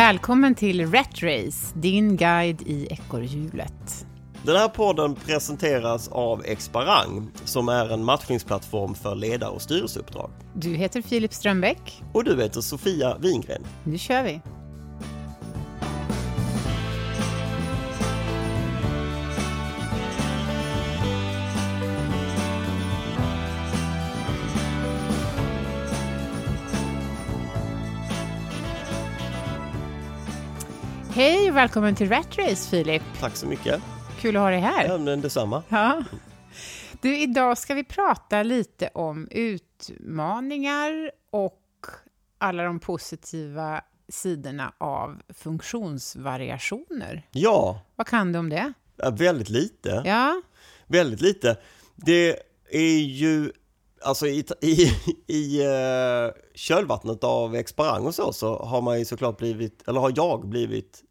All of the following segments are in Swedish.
Välkommen till Rat Race, din guide i ekorrhjulet. Den här podden presenteras av Exparang som är en matchningsplattform för ledare och styrelseuppdrag. Du heter Filip Strömbäck. Och du heter Sofia Wingren. Nu kör vi! Hej och välkommen till Rat Race, Filip. Tack så mycket. Kul att ha dig här. Ja, men detsamma. Ja. Du, idag ska vi prata lite om utmaningar och alla de positiva sidorna av funktionsvariationer. Ja, Vad kan du om det? ja, väldigt lite. Ja, Väldigt lite. Det är ju, alltså i, i, i eh, kölvattnet av Exparang och så, så har man ju såklart blivit, eller har jag blivit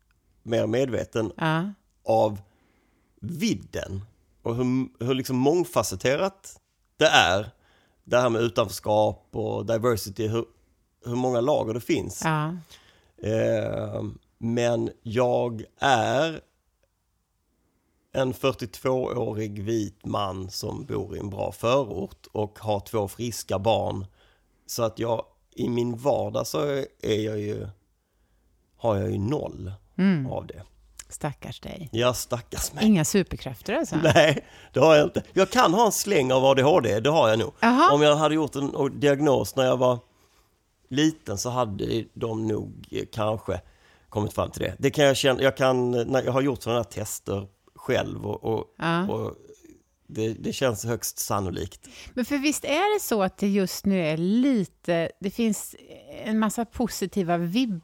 mer medveten ja, av vidden och hur, hur liksom mångfacetterat det är. Det här med utanförskap och diversity, hur, hur många lager det finns. ja. Eh, men jag är en 42-årig vit man som bor i en bra förort och har två friska barn. Så att jag i min vardag så är jag ju, har jag ju noll av det. Stackars dig. Jag stackars mig. Inga superkrafter alltså? Nej, det har jag inte. Jag kan ha en släng av ADHD, det har jag nog. Jaha. Om jag hade gjort en diagnos när jag var liten så hade de nog eh, kanske kommit fram till det. Det kan jag känna, jag kan, när jag har gjort sådana här tester själv och, och, Ja. och det, det känns högst sannolikt. Men för visst är det så att det just nu är lite, det finns en massa positiva vibbar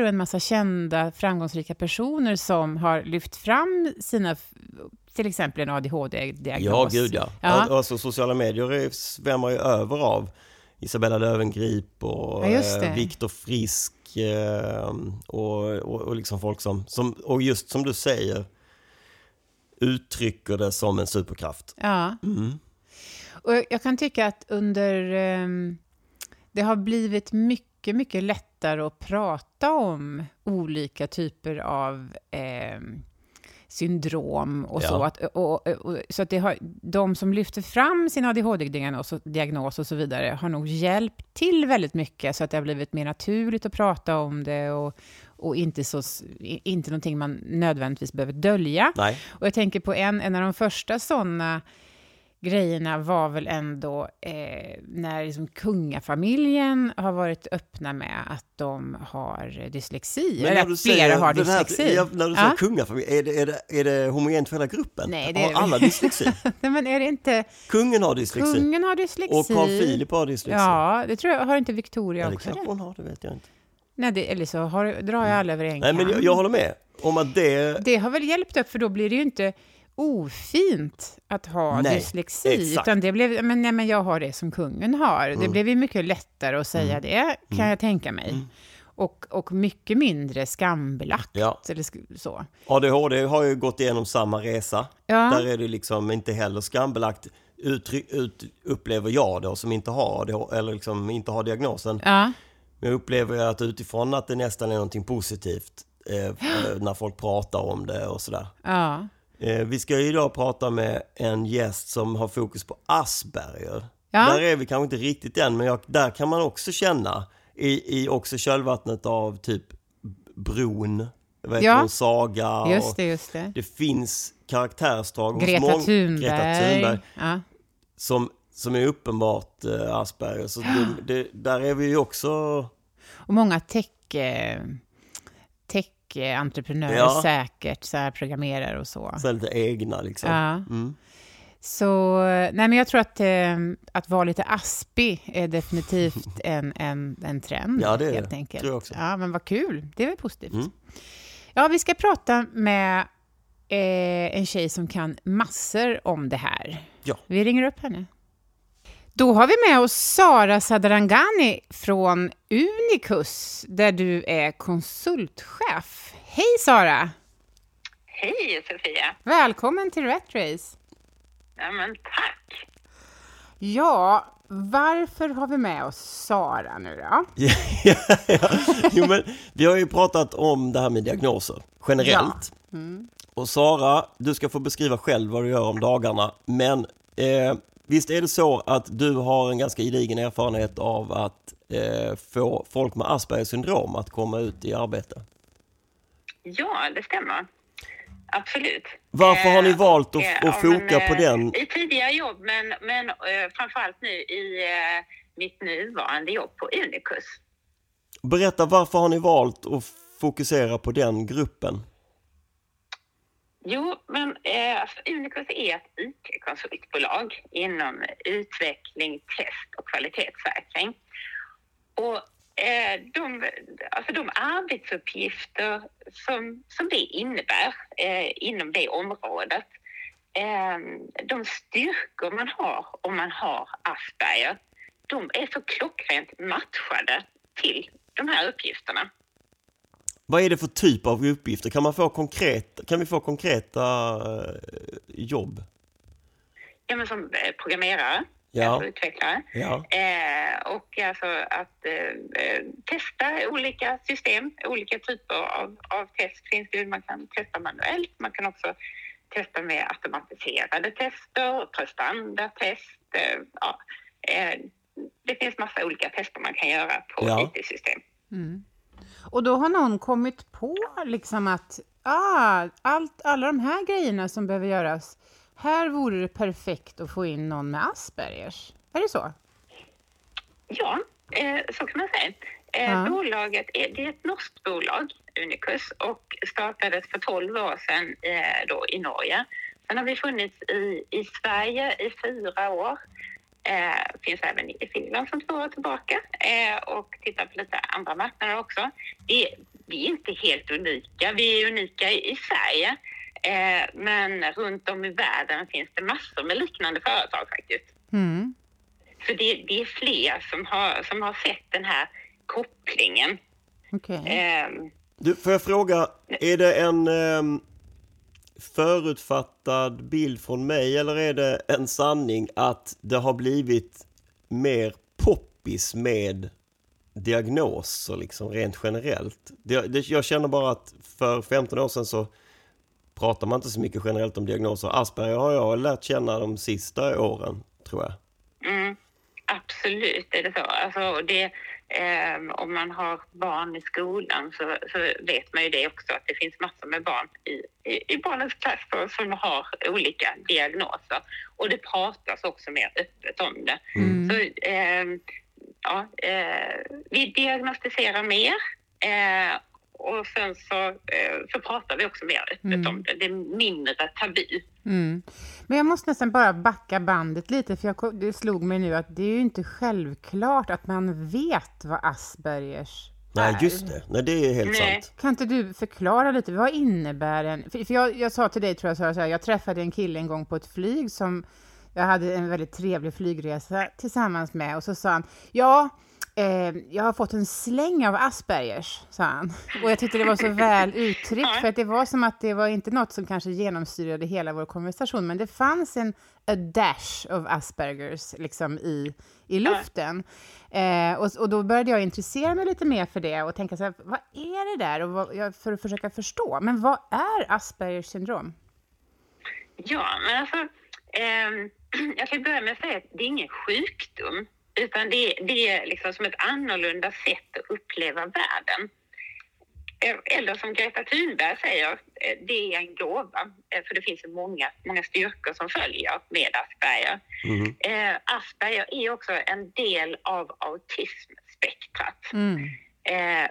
och en massa kända framgångsrika personer som har lyft fram sina, till exempel en ADHD-diagnos. Ja, gud ja. Ja. Alltså sociala medier svämmar ju över av Isabella Löwengrip och Ja, eh, Viktor Frisk eh, och, och, och liksom folk som, som, och just som du säger, uttrycker det som en superkraft. Ja. Mm. Och jag kan tycka att under... ehm, det har blivit mycket, mycket lättare att prata om olika typer av ehm, syndrom och Ja. så. Att, och, och, och, så att det har, de som lyfter fram sin ADHD-diagnos och, diagnos och så vidare har nog hjälpt till väldigt mycket så att det har blivit mer naturligt att prata om det och, och inte, så, inte någonting man nödvändigtvis behöver dölja. Nej, Och jag tänker på en, en av de första sådana grejerna var väl ändå eh, när liksom kungafamiljen har varit öppna med att de har dyslexi, eller när du att flera säger har den här- dyslexi. ja, när du säger Ja. kungafamilj, är det, är, det, är det homogent för hela gruppen? Nej, det har är det alla dyslexi? Nej, men är det inte... Kungen har dyslexi. Kungen har dyslexi. Och Carl Philip har dyslexi. Ja, det tror jag. Har inte Victoria Ja, det också kanske det? hon har, det vet jag inte. Nej, det, eller så har, drar jag alla över en Nej, men kam. jag, jag håller med om att det... Det har väl hjälpt upp, för då blir det ju inte ofint att ha Nej, dyslexi. exakt. Utan det blev, men, nej, men jag har det som kungen har. Mm. Det blev ju mycket lättare att säga det, kan jag tänka mig. Och, och mycket mindre skambelagt. Ja. Eller så. ADHD har ju gått igenom samma resa. Ja. Där är det liksom inte heller skambelagt, uttryck, ut, upplever jag då, som inte har ADHD, eller liksom inte har diagnosen. Ja. Men jag upplever att utifrån att det nästan är någonting positivt eh, när folk pratar om det och sådär. Ja. Eh, vi ska idag prata med en gäst som har fokus på Asperger. Ja. Där är vi kanske inte riktigt än, men jag, där kan man också känna i, i också kölvattnet av typ Bron, vet Ja. hon, Saga Just det, just det. det finns karaktärsdrag hos Greta mång- Thunberg. Greta Thunberg Ja. som, som är uppenbart eh, Asperger. Så det, det, där är vi ju också... Och många tech... eh, Tech-entreprenörer Ja. säkert, så här programmerare och så. Så lite egna liksom. Ja. Mm. Så, nej men jag tror att, eh, att vara lite aspig är definitivt en, en, en trend. Ja, det är helt det. enkelt. Tror jag också. Ja, men vad kul. Det är väl positivt. Mm. Ja, vi ska prata med eh, en tjej som kan massor om det här. Ja. Vi ringer upp henne. Då har vi med oss Sara Sadarangani från Unicus, där du är konsultchef. Hej Sara! Hej Sofia! Välkommen till Rat Race. Ja, men tack! Ja, varför har vi med oss Sara nu då? ja, ja. Jo, men vi har ju pratat om det här med diagnoser generellt. Ja. Mm. Och Sara, du ska få beskriva själv vad du gör om dagarna. Men eh, visst är det så att du har en ganska gedigen erfarenhet av att eh, få folk med Aspergers syndrom att komma ut i arbete? Ja, det stämmer. Absolut. Varför har ni eh, valt att, eh, att foka på den? I tidigare jobb, men, men eh, framförallt nu i mitt nuvarande jobb på Unicus. Berätta, varför har ni valt att fokusera på den gruppen? Jo, men eh, alltså, Unicus är ett IT-konsultbolag inom utveckling, test och kvalitetssäkring. Och eh, de, alltså de arbetsuppgifter som, som det innebär eh, inom det området, eh, de styrkor man har om man har Asperger, de är så klockrent matchade till de här uppgifterna. Vad är det för typ av uppgifter? Kan, man få konkret, kan vi få konkreta eh, jobb? Ja, men som eh, programmerare, ja. alltså utvecklare. Ja. Eh, och alltså att eh, eh, testa olika system, olika typer av, av test finns det. Man kan testa manuellt, man kan också testa med automatiserade tester, prestandatest. Eh, ja. det finns massa olika tester man kan göra på ja. IT-system. Mm. Och då har någon kommit på liksom att ah, allt, alla de här grejerna som behöver göras, här vore det perfekt att få in någon med Aspergers. Är det så? Ja, eh, så kan man säga. Eh, ja. Bolaget är, det är ett norskt bolag, Unicus, och startades för 12 år sedan eh, då i Norge. Sen har vi funnits i, i Sverige i fyra år Eh, finns även i Finland som två år tillbaka eh, och tittar på lite andra marknader också. Vi, vi är inte helt unika. Vi är unika i, i Sverige, eh, men runt om i världen finns det massor med liknande företag faktiskt. Mm. Så det, det, är fler som har, som har sett den här kopplingen. Okay. Eh, du, får jag fråga, är det en um förutfattad bild från mig eller är det en sanning att det har blivit mer poppis med diagnoser liksom rent generellt? Det, det, jag känner bara att för 15 år sedan så pratar man inte så mycket generellt om diagnoser. Asperger har jag lärt känna de sista åren, tror jag. Mm, absolut är det så. Alltså, det, Eh, om man har barn i skolan så, så, vet man ju det också att det finns massor med barn i, i, i barnens klass som har olika diagnoser. Och det pratas också mer öppet om det. Mm. Så, eh, ja, eh, vi diagnostiserar mer eh, och sen så, eh, så pratar vi också mer öppet mm. om det. Det är mindre tabu. Mm. Men jag måste nästan bara backa bandet lite, för jag, det slog mig nu att det är ju inte självklart att man vet vad Aspergers Nej, just det. Nej, det är helt Nej. sant. Kan inte du förklara lite, vad innebär en... För jag, jag sa till dig, tror jag, så här, jag träffade en kille en gång på ett flyg som jag hade en väldigt trevlig flygresa tillsammans med och så sa han, ja, Eh, jag har fått en släng av Aspergers, sa han. Och jag tyckte det var så väl uttryckt, för att det var som att det var inte något som kanske genomstyrade hela vår konversation, men det fanns en a dash of Aspergers liksom i, i luften. Eh, och, och då började jag intressera mig lite mer för det och tänka så här, vad är det där? Och vad, för att försöka förstå. Men vad är Aspergers syndrom? Ja, men alltså, eh, jag kan börja med att säga att det är ingen sjukdom utan det, det är liksom som ett annorlunda sätt att uppleva världen. Eller som Greta Thunberg säger, eh, det är en gåva. Eh, för det finns många, många styrkor som följer med Asperger. Mm. Eh, Asperger är också en del av autismspektrat. Mm.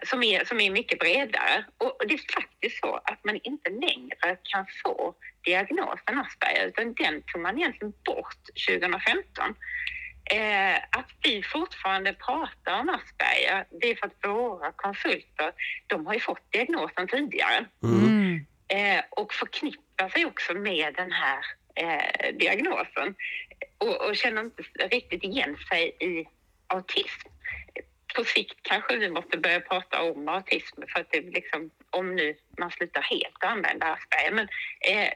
Som, är, som är mycket bredare. Och, och, det är faktiskt så att man inte längre kan få diagnosen Asperger, utan den tog man egentligen bort 2015. Eh, att vi fortfarande pratar om Asperger, det är för att våra konsulter, de har ju fått diagnosen tidigare. Mm. Eh, och förknippar sig också med den här eh, diagnosen och, och, känner inte riktigt igen sig i autism. På sikt kanske vi måste börja prata om autism för att det liksom, om nu man slutar helt använda Asperger. Men eh,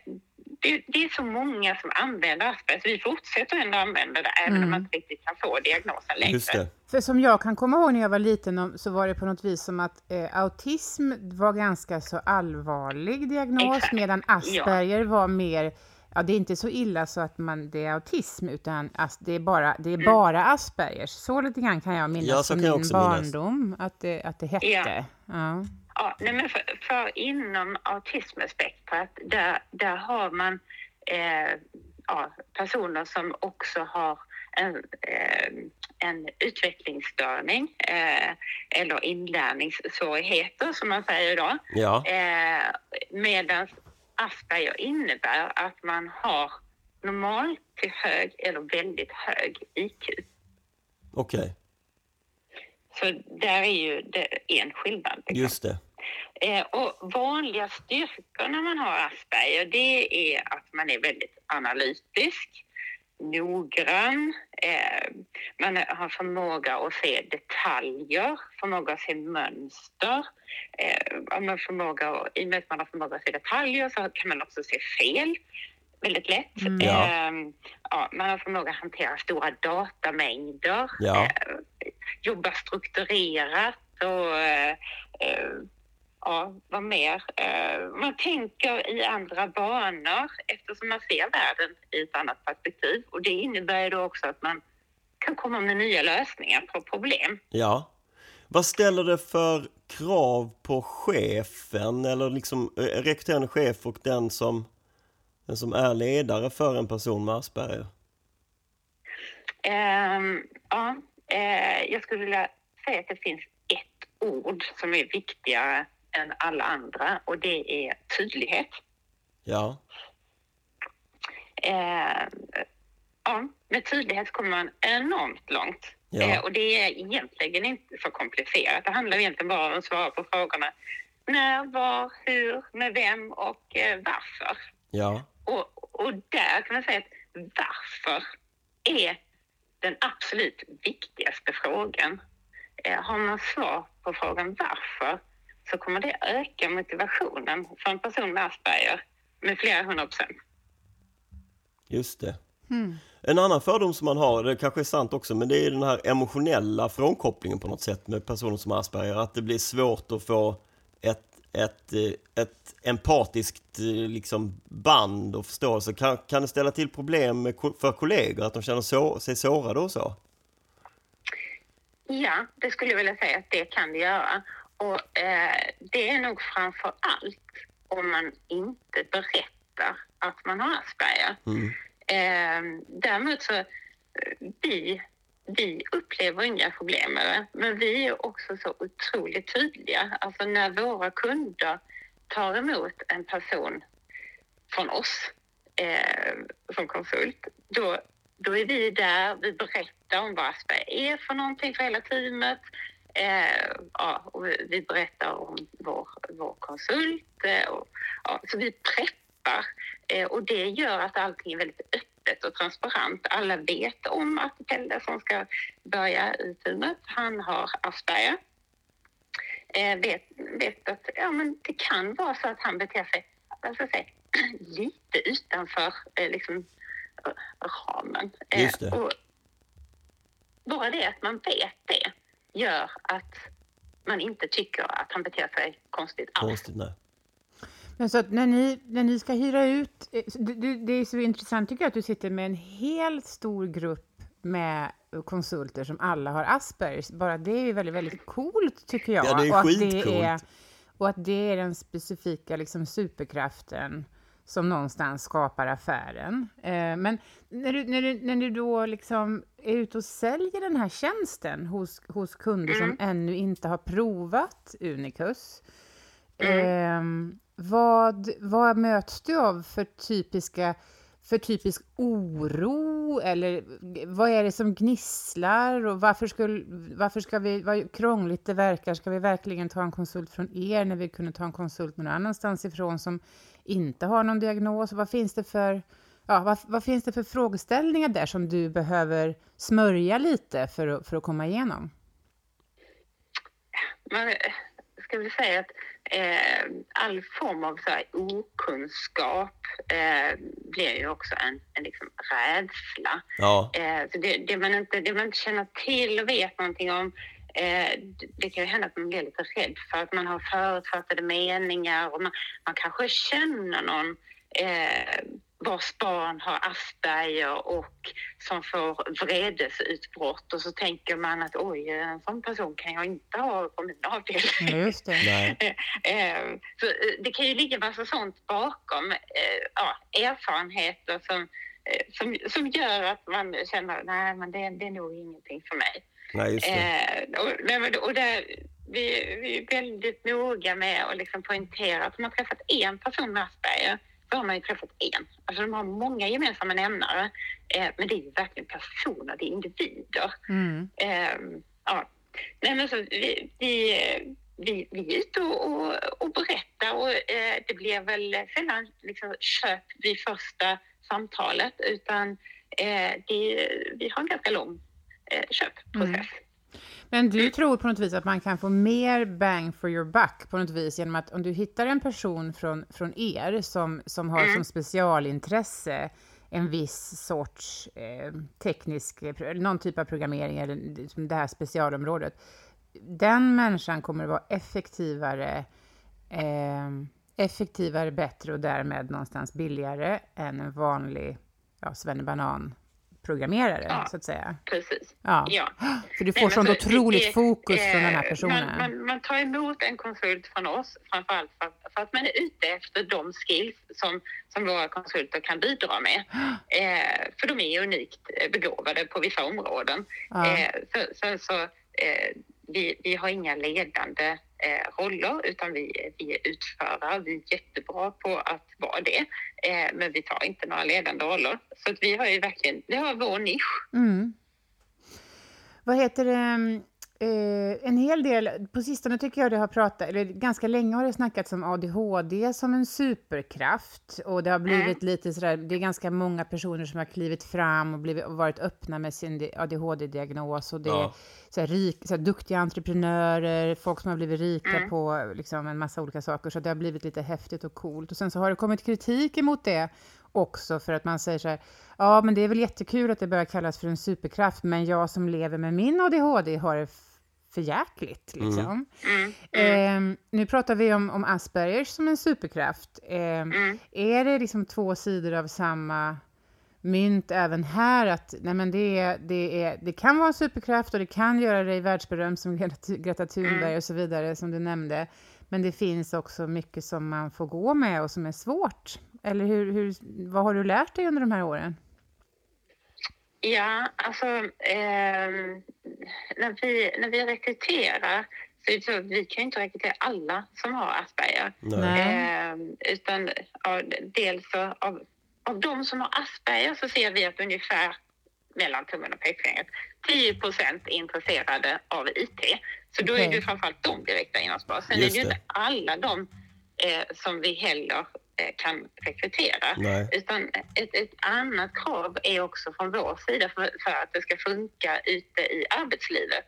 det, det, är så många som använder Asperger, så vi fortsätter ändå använda det även mm. om man inte riktigt kan få diagnosen längre. För som jag kan komma ihåg när jag var liten så var det på något vis som att eh, autism var ganska så allvarlig diagnos Exakt. medan Asperger ja. var mer Ja, det är inte så illa så att man, det är autism, utan det är bara, det är mm. bara Aspergers. Så lite grann kan jag minnas ja, från min barndom, att det, att det hette. Ja. ja. Ja, nej men för, för inom autismspektrat, där, där har man eh, ja, personer som också har en, eh, en utvecklingsstörning eh, eller inlärningssvårigheter som man säger då. Ja. Eh, Medan Asperger innebär att man har normal till hög eller väldigt hög IQ. Okej. Okay. Så där är ju det en skillnad. Liksom. Just det. Eh, och vanliga styrkor när man har Asperger, det är att man är väldigt analytisk, noggrann, eh, man har förmåga att se detaljer, förmåga att se mönster. Eh, man förmåga, I och med att man har förmåga att se detaljer så kan man också se fel väldigt lätt. Mm. Ja. Eh, ja, man har förmåga att hantera stora datamängder, ja. eh, jobba strukturerat och ja, vad mer? Eh, man tänker i andra banor eftersom man ser världen i ett annat perspektiv. Och det innebär då också att man kan komma med nya lösningar på problem. Ja. Vad ställer det för krav på chefen eller liksom eh, rekryterande chef och den som, den som är ledare för en person med Asperger? Um, ja, uh, jag skulle vilja säga att det finns ett ord som är viktigare än alla andra och det är tydlighet. Ja. Eh, ja, med tydlighet kommer man enormt långt. Ja. Eh, och det är egentligen inte så komplicerat. Det handlar egentligen bara om att svara på frågorna när, var, hur, med vem och eh, varför. Ja. Och, och där kan man säga att varför är den absolut viktigaste frågan. Eh, har man svar på frågan varför så kommer det öka motivationen för en person med Asperger med flera hundra procent. Just det. Mm. En annan fördom som man har, det kanske är sant också, men det är den här emotionella frånkopplingen på något sätt med personer som har Asperger, att det blir svårt att få ett, ett, ett empatiskt liksom, band och förståelse. Kan, kan det ställa till problem för kollegor, att de känner så, sig sårade och så? Ja, det skulle jag vilja säga att det kan det göra. Och eh, det är nog framför allt om man inte berättar att man har Asperger. Mm. Eh, däremot så, eh, vi, vi upplever inga problem med det, men vi är också så otroligt tydliga. Alltså när våra kunder tar emot en person från oss eh, som konsult, då, då är vi där, vi berättar om vad Asperger är för någonting för hela teamet. Eh, ja, och vi berättar om vår, vår konsult. Eh, och, ja, så vi preppar eh, och det gör att allting är väldigt öppet och transparent. Alla vet om att Pelle som ska börja i teamet, han har Asperger. Eh, vet, vet att ja, men det kan vara så att han beter sig alltså, säga, lite utanför eh, liksom, ramen. Eh, och bara det att man vet det gör att man inte tycker att han beter sig konstigt alls. Konstigt, nej. Men så att när ni, när ni ska hyra ut, eh, det, det är så intressant tycker jag att du sitter med en helt stor grupp med konsulter som alla har Aspergers. Bara det är väldigt, väldigt coolt tycker jag. Ja, det är och skitcoolt. Och att det är den specifika liksom, superkraften som någonstans skapar affären. Eh, men när du, när, du, när du då liksom är ute och säljer den här tjänsten hos, hos kunder mm. som ännu inte har provat Unicus, mm. eh, vad, vad möts du av för typiska för typisk oro eller vad är det som gnisslar och varför, skulle, varför ska vi, vad krångligt det verkar, ska vi verkligen ta en konsult från er när vi kunde ta en konsult någon annanstans ifrån som inte har någon diagnos? Vad finns det för, ja, vad, vad finns det för frågeställningar där som du behöver smörja lite för, för att komma igenom? Man eh, ska väl säga att eh, all form av så här, okunskap eh, blir ju också en, en liksom, rädsla. Ja, Eh, så det, det, man inte, det man inte känner till och vet någonting om eh, det- kan ju hända att man blir lite rädd för att man har förutfattade meningar och man, man kanske känner någon eh, vars barn har Asperger och som får vredesutbrott och så tänker man att oj, en sån person kan jag inte ha på min avdelning. Just det. nej. Eh, så eh, det kan ju ligga massa sånt bakom, eh, ja, erfarenheter som, som, som gör att man känner nej men det, det är nog ingenting för mig. Nej, just det. Och, där, vi, vi är väldigt noga med att liksom poängtera att om man träffat en person med Asperger så har man ju träffat en. Alltså de har många gemensamma nämnare eh, men det är ju verkligen personer, det är individer. Mm. Ehm, ja. Nej, men så vi, vi, vi, vi är ute och, och, och berättar och eh, det blir väl sällan liksom, köp vid första samtalet utan eh, det, vi har en ganska lång eh, köpprocess. Men du tror på något vis att man kan få mer bang for your buck på något vis genom att om du hittar en person från, från er som, som har som specialintresse en viss sorts eh, teknisk, eller någon typ av programmering eller liksom det här specialområdet. Den människan kommer att vara effektivare, eh, effektivare, bättre och därmed någonstans billigare än en vanlig ja, svennebanan-programmerare, Ja. så att säga. Precis. Ja. Ja. För du Nej, får men sånt så otroligt det- fokus från den här eh, personen. Man, man, man tar emot en konsult från oss framförallt för, för att man är ute efter de skills som, som våra konsulter kan bidra med. Eh, för de är unikt begåvade på vissa områden. Ja. Eh, så så, så eh, vi, vi har inga ledande eh, roller utan vi, vi är utförare. Vi är jättebra på att vara det. Eh, men vi tar inte några ledande roller. Så att vi har ju verkligen, vi har vår nisch. Mm. Vad heter det? Eh, en hel del, på sistone tycker jag det har pratat, eller ganska länge har det snackats om ADHD som en superkraft. Och det har blivit lite sådär, det är ganska många personer som har klivit fram och blivit, och varit öppna med sin ADHD-diagnos och det är Ja. så här, rik, så här, duktiga entreprenörer, folk som har blivit rika på liksom, en massa olika saker, så det har blivit lite häftigt och coolt. Och sen så har det kommit kritik emot det också för att man säger så här, ja men det är väl jättekul att det börjar kallas för en superkraft, men jag som lever med min ADHD har det f- för jäkligt liksom. Mm. Ehm, nu pratar vi om, om Aspergers som en superkraft. Ehm, Mm. Är det liksom två sidor av samma mynt även här? Att nej men det, är, det, är, det kan vara en superkraft och det kan göra dig världsberömd som Greta, Greta Thunberg och så vidare som du nämnde. Men det finns också mycket som man får gå med och som är svårt. Eller hur, hur, vad har du lärt dig under de här åren? Ja, alltså ehm, när, vi, när vi rekryterar så det så vi kan ju inte rekrytera alla som har Asperger. Ehm, utan ja, dels så av, av de som har Asperger så ser vi att ungefär mellan tummen och pekfingret 10 procent är intresserade av IT. Så då är Okej. det framförallt de direkta innehavsbara. Sen Just är det ju inte alla de eh, som vi heller eh, kan rekrytera. Nej. Utan ett, ett annat krav är också från vår sida för, för att det ska funka ute i arbetslivet.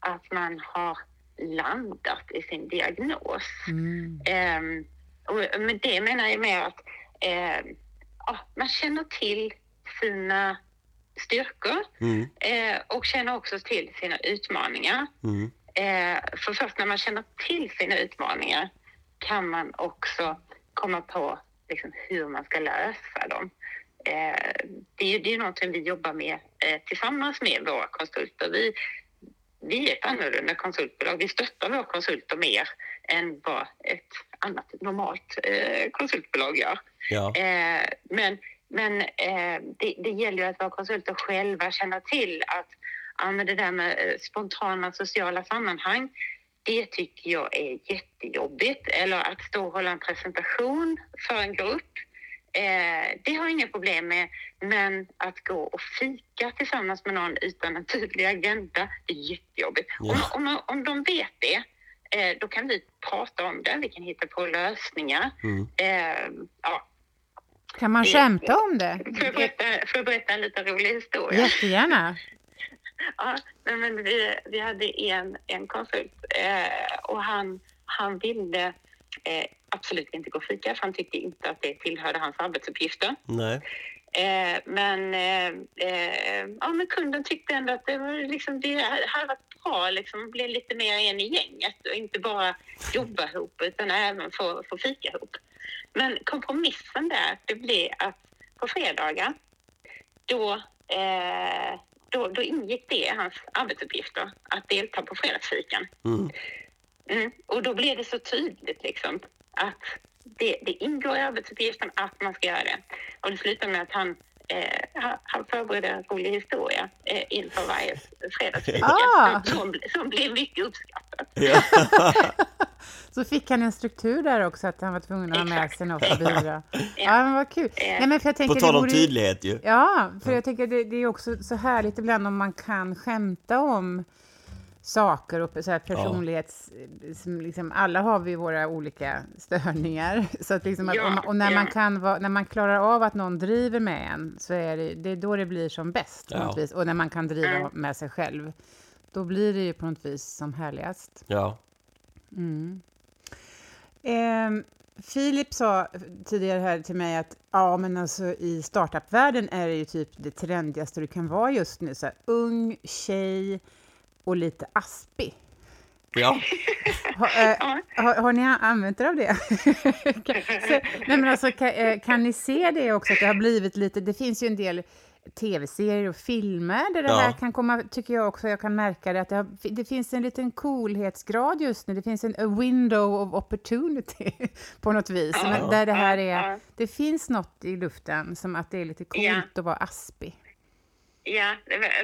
Att man har landat i sin diagnos. Mm. Ehm, och med det menar jag mer att ehm, ja, man känner till sina styrkor Mm. eh, och känner också till sina utmaningar. Mm. Eh, för först när man känner till sina utmaningar kan man också komma på liksom, hur man ska lösa dem. Eh, det, är, ju- det är någonting vi jobbar med eh, tillsammans med våra konsulter. Vi, vi är ett annorlunda konsultbolag. Vi stöttar våra konsulter mer än vad ett annat normalt eh, konsultbolag gör. Ja. Men men det, det gäller ju att våra konsulter själva känner till att ja, men det där med spontana sociala sammanhang, det tycker jag är jättejobbigt. Eller att stå och hålla en presentation för en grupp, eh, det har jag inga problem med. Men att gå och fika tillsammans med någon utan en tydlig agenda, det är jättejobbigt. Ja. Om, om, om de vet det, eh, då kan vi prata om det, vi kan hitta på lösningar. Mm. Eh, ja, Kan man skämta om det? Får jag berätta, får jag berätta en liten rolig historia? Jättegärna. Ja, men vi, vi hade en, en konsult eh, och han, han ville eh, absolut inte gå och fika för han tyckte inte att det tillhörde hans arbetsuppgifter. Nej. Eh, men, eh, eh, ja, men kunden tyckte ändå att det, var liksom, det hade varit bra liksom, att bli lite mer en i gänget och inte bara jobba ihop utan även få, få fika ihop. Men kompromissen där, det blev att på fredagar, då, eh, då, då ingick det i hans arbetsuppgifter att delta på fredagsfikan. Mm. Mm. Och då blev det så tydligt liksom att det, det ingår i arbetsuppgiften att man ska göra det. Och det slutade med att han, eh, han- förberedde en rolig historia eh, inför varje fredagsfika Ah. som, som blev mycket uppskattat. Ja. Så fick han en struktur där också, att han var tvungen att ha med sig något att bidra. Ja, men vad kul. Eh, Nej, men för jag tänker, På tal om tydlighet ju. Ja, för jag tänker det, det är också så härligt ibland om man kan skämta om saker och så här personlighets... Som liksom, alla har vi våra olika störningar. Så att liksom att, Ja, man- och när, man ja. kan vara, när man klarar av att någon driver med en så är det, det är då det blir som bäst. Ja. vis. Och när man kan driva Mm. med sig själv. Då blir det ju på något vis som härligast. Ja. Ehm, Filip sa tidigare här till mig att ja, men alltså, i startup-världen är det ju typ det trendigaste du kan vara just nu. Så här, ung, tjej och lite aspig. Ja. Ha, eh, Ja. har, har ni använt er av det? Kan- så, nej men alltså, kan, eh, kan ni se det också, att det har blivit lite... Det finns ju en del tv-serier och filmer där det Ja. här kan komma, tycker jag också, jag kan märka det, att det, har, det finns en liten coolhetsgrad just nu. Det finns en a window of opportunity på något vis. Ja. Men där det här är... Det finns något i luften som att det är lite coolt Ja. att vara aspig. Ja,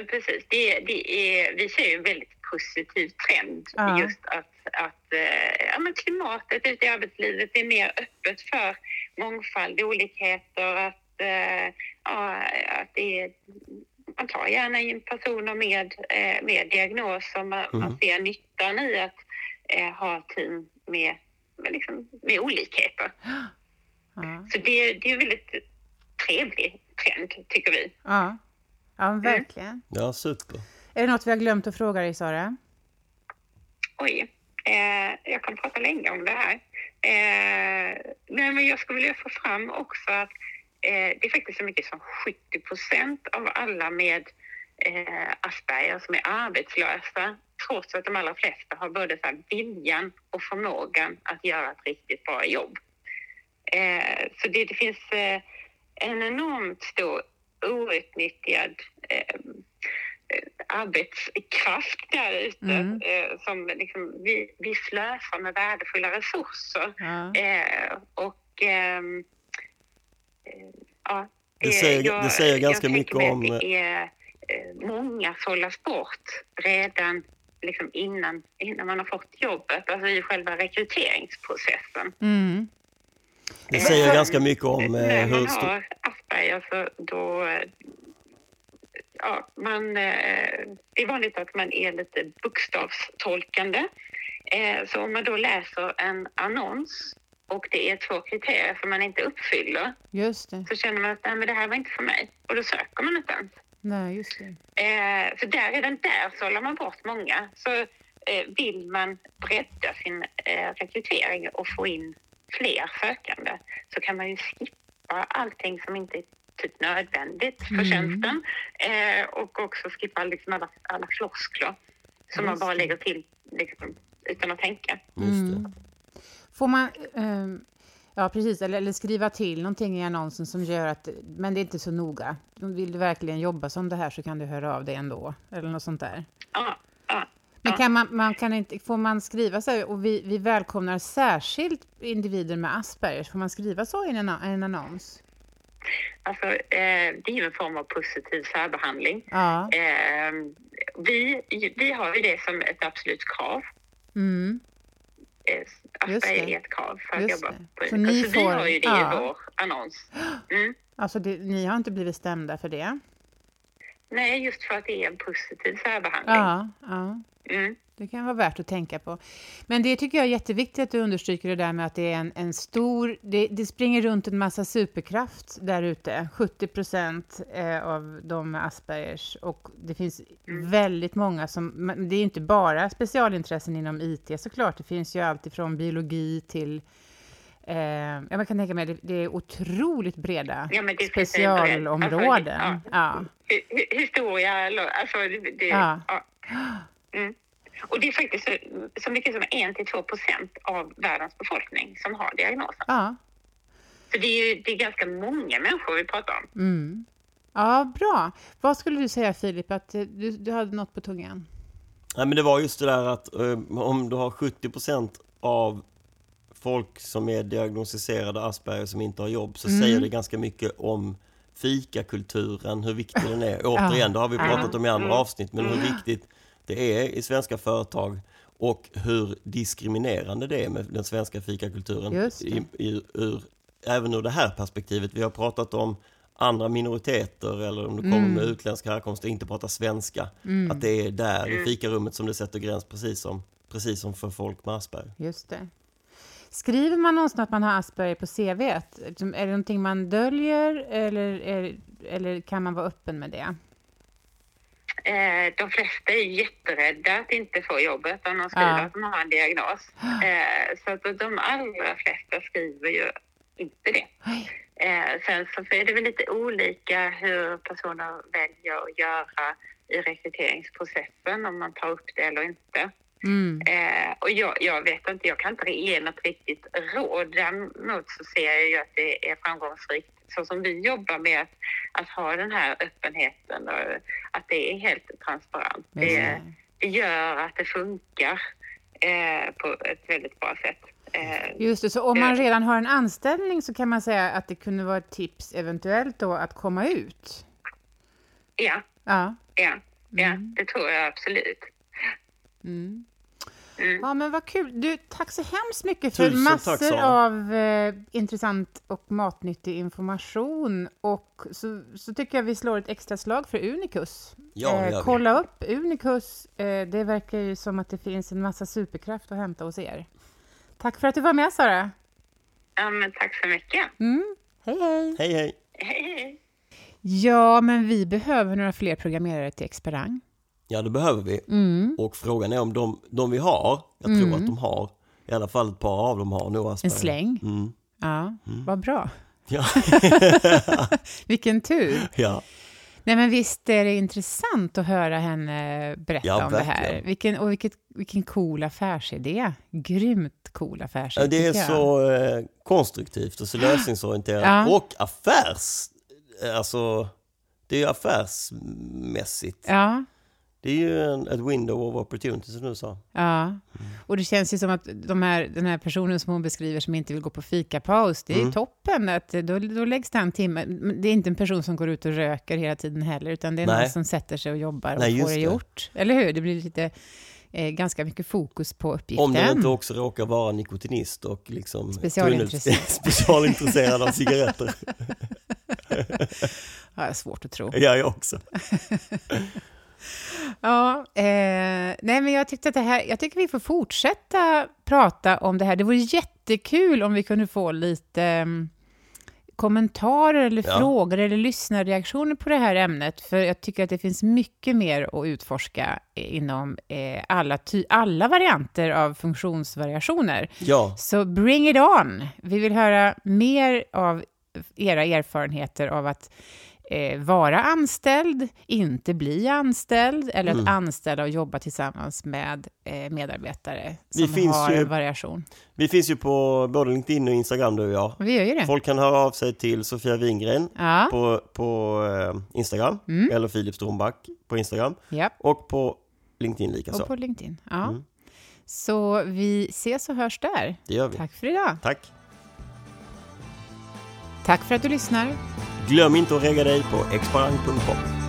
precis. Det, det är, vi ser ju en väldigt positiv trend Ja. just att, att eh, ja, men klimatet ute i arbetslivet är mer öppet för mångfald, olikheter, att, eh, ja, att det är, man tar gärna in personer med, eh, med diagnoser. Man, man Mm. ser nyttan i att ha team med, med, liksom, med olikheter. Ja, Så det, det är en väldigt trevlig trend, tycker vi. ja. Ja verkligen. Ja, super. Är det något vi har glömt att fråga dig, Sara? Oj, eh, jag kan prata länge om det här. Eh, nej, men jag skulle vilja få fram också att eh, det är faktiskt så mycket som 70 procent av alla med eh, Asperger som är arbetslösa trots att de allra flesta har både så här viljan och förmågan att göra ett riktigt bra jobb. Eh, så det, det finns eh, en enormt stor outnyttjad eh, eh, arbetskraft där ute Mm. eh, som liksom, vi, vi slösar med värdefulla resurser. Ja. Eh, och ehm, eh, ja, Det säger- det säger ganska jag mycket om- att Det är eh, många sållas bort redan liksom innan, innan man har fått jobbet, alltså i själva rekryteringsprocessen. Mm. Det säger ganska mycket om eh, När hur man stor... har Asperger så då... eh, Ja, man, eh, det är vanligt att man är lite bokstavstolkande. Eh, Så om man då läser en annons och det är två kriterier som man inte uppfyller Just det. så känner man att Nej, men det här var inte för mig och då söker man inte ens. Nej, just det. Eh, för där, redan där sållar man bort många. Så eh, vill man bredda sin eh, rekrytering och få in fler sökande så kan man ju skippa allting som inte är typ nödvändigt för Mm. tjänsten eh, och också skippa liksom alla, alla floskler som man bara lägger till liksom, utan att tänka. Mm. Får man... ehm, ja, precis. Eller, eller skriva till någonting i annonsen som gör att... Men det är inte så noga. Vill du verkligen jobba som det här så kan du höra av dig ändå. Eller något sånt där. Ja. Men kan man, man kan inte, får man skriva så här, och vi, vi välkomnar särskilt individer med Aspergers, får man skriva så i en, en annons? Alltså, eh, det är ju en form av positiv särbehandling. Ja. Eh, vi, vi har ju det som ett absolut krav. Mm. Eh, Asperger är ett krav för att Just jobba på Så ni Så får- vi har ju det ja. i vår annons. Mm. Alltså, det, ni har inte blivit stämda för det? Nej, just för att det är en positiv särbehandling. Ja, ja. Mm. Det kan vara värt att tänka på. Men det tycker jag är jätteviktigt att du understryker det där med att det är en, en stor... Det, det springer runt en massa superkraft där ute. 70 procent eh, av de med Aspergers. Och det finns väldigt många som... Det är inte bara specialintressen inom IT såklart. Det finns ju allt ifrån biologi till... Eh, ja, man kan tänka mig det, det är otroligt breda Ja, bredd. specialområden. Alltså, ja. Hi- Historia, alltså det... det Ja. ja. Mm. Och det är faktiskt så, så mycket som 1-2 procent av världens befolkning som har diagnosen. ja. Så det är ju det är ganska många människor vi pratar om. Mm. Ja, bra. Vad skulle du säga Filip, att eh, du, du hade något på tungan? Nej, men det var just det där att eh, om du har 70% av folk som är diagnostiserade Asperger som inte har jobb så Mm. säger det ganska mycket om fikakulturen, hur viktig den är. Återigen, det har vi pratat om i andra avsnitt, men hur viktigt det är i svenska företag och hur diskriminerande det är med den svenska fikakulturen. I, i, ur, även ur det här perspektivet. Vi har pratat om andra minoriteter eller om du kommer Mm. med utländsk härkomst och inte pratar svenska. Att det är där i fikarummet som det sätter gräns precis som, precis som för folk med Asperger. Just det. Skriver man någonstans att man har Asperger på CV? Är det någonting man döljer eller, är, eller kan man vara öppen med det? Eh, de flesta är jätterädda att inte få jobbet om de skriver Ja. att de har en diagnos. Eh, så att de allra flesta skriver ju inte det. Eh, sen så är det väl lite olika hur personer väljer att göra i rekryteringsprocessen, om man tar upp det eller inte. Mm. Eh, och jag, jag vet inte, jag kan inte ge något riktigt råd. Däremot så ser jag ju att det är framgångsrikt så som vi jobbar med att, att ha den här öppenheten och att det är helt transparent. Just Det, det. gör att det funkar eh, på ett väldigt bra sätt. Eh, Just det, så om man redan har en anställning så kan man säga att det kunde vara ett tips eventuellt då att komma ut? ja, Ja. ja, ja, det tror jag absolut. Mm. Mm. Ja, men vad kul. Du, tack så hemskt mycket för Tusen tack, massor Sara. av eh, intressant och matnyttig information. Och så, så tycker jag vi slår ett extra slag för Unicus. Ja, eh, vi. kolla upp Unicus. Eh, det verkar ju som att det finns en massa superkraft att hämta hos er. Tack för att du var med, Sara. Ja, men tack så mycket. Mm. Hej, hej. Hej hej! Hej, hej. Ja, men vi behöver några fler programmerare till Experang. Ja det behöver vi. Mm. Och frågan är om de, de vi har, jag tror att de har, i alla fall ett par av dem har nog En Asperger. släng. Mm. Ja, vad bra. Ja. Vilken tur. ja. Nej, men visst är det intressant att höra henne berätta Ja, om det här. verkligen. Vilken, och vilket, vilken cool affärsidé. Grymt cool affärsidé. Det är så eh, konstruktivt och så lösningsorienterat Ja. och affärs... Alltså, det är ju affärsmässigt. Ja, Det är ju en, ett window of opportunity som du sa. ja. Och det känns ju som att de här, den här personen som hon beskriver som inte vill gå på fikapaus, det är Mm. toppen. Att då, då läggs det en timme. Det är inte en person som går ut och röker hela tiden heller, utan det är Nej. någon som sätter sig och jobbar och Nej, får det gjort. Eller hur? Det blir lite, eh, ganska mycket fokus på uppgiften. Om den inte också råkar vara nikotinist och liksom Specialintresserad. specialintresserad av cigaretter. Ja, det är svårt att tro. Ja, jag också. Ja, eh, nej men jag tyckte att det här, jag tycker vi får fortsätta prata om det här. Det vore jättekul om vi kunde få lite mm, kommentarer eller Ja. frågor eller lyssnarreaktioner på det här ämnet, för jag tycker att det finns mycket mer att utforska inom eh, alla, ty- alla varianter av funktionsvariationer. Ja, Så bring it on! Vi vill höra mer av era erfarenheter av att eh, vara anställd, inte bli anställd, eller Mm. att anställa och jobba tillsammans med eh, medarbetare Vi som finns har ju- variation. vi finns ju på både LinkedIn och Instagram du och jag. Vi gör ju det. Folk kan höra av sig till Sofia Wingren Ja, på, på eh, Instagram, Mm. eller Filip Stromback på Instagram, ja. och på LinkedIn likaså. och på LinkedIn. Ja. Mm. Så vi ses och hörs där. Det gör vi. Tack för idag. Tack. Tack för att du lyssnar. Glöm inte att regga dig på exparang.com.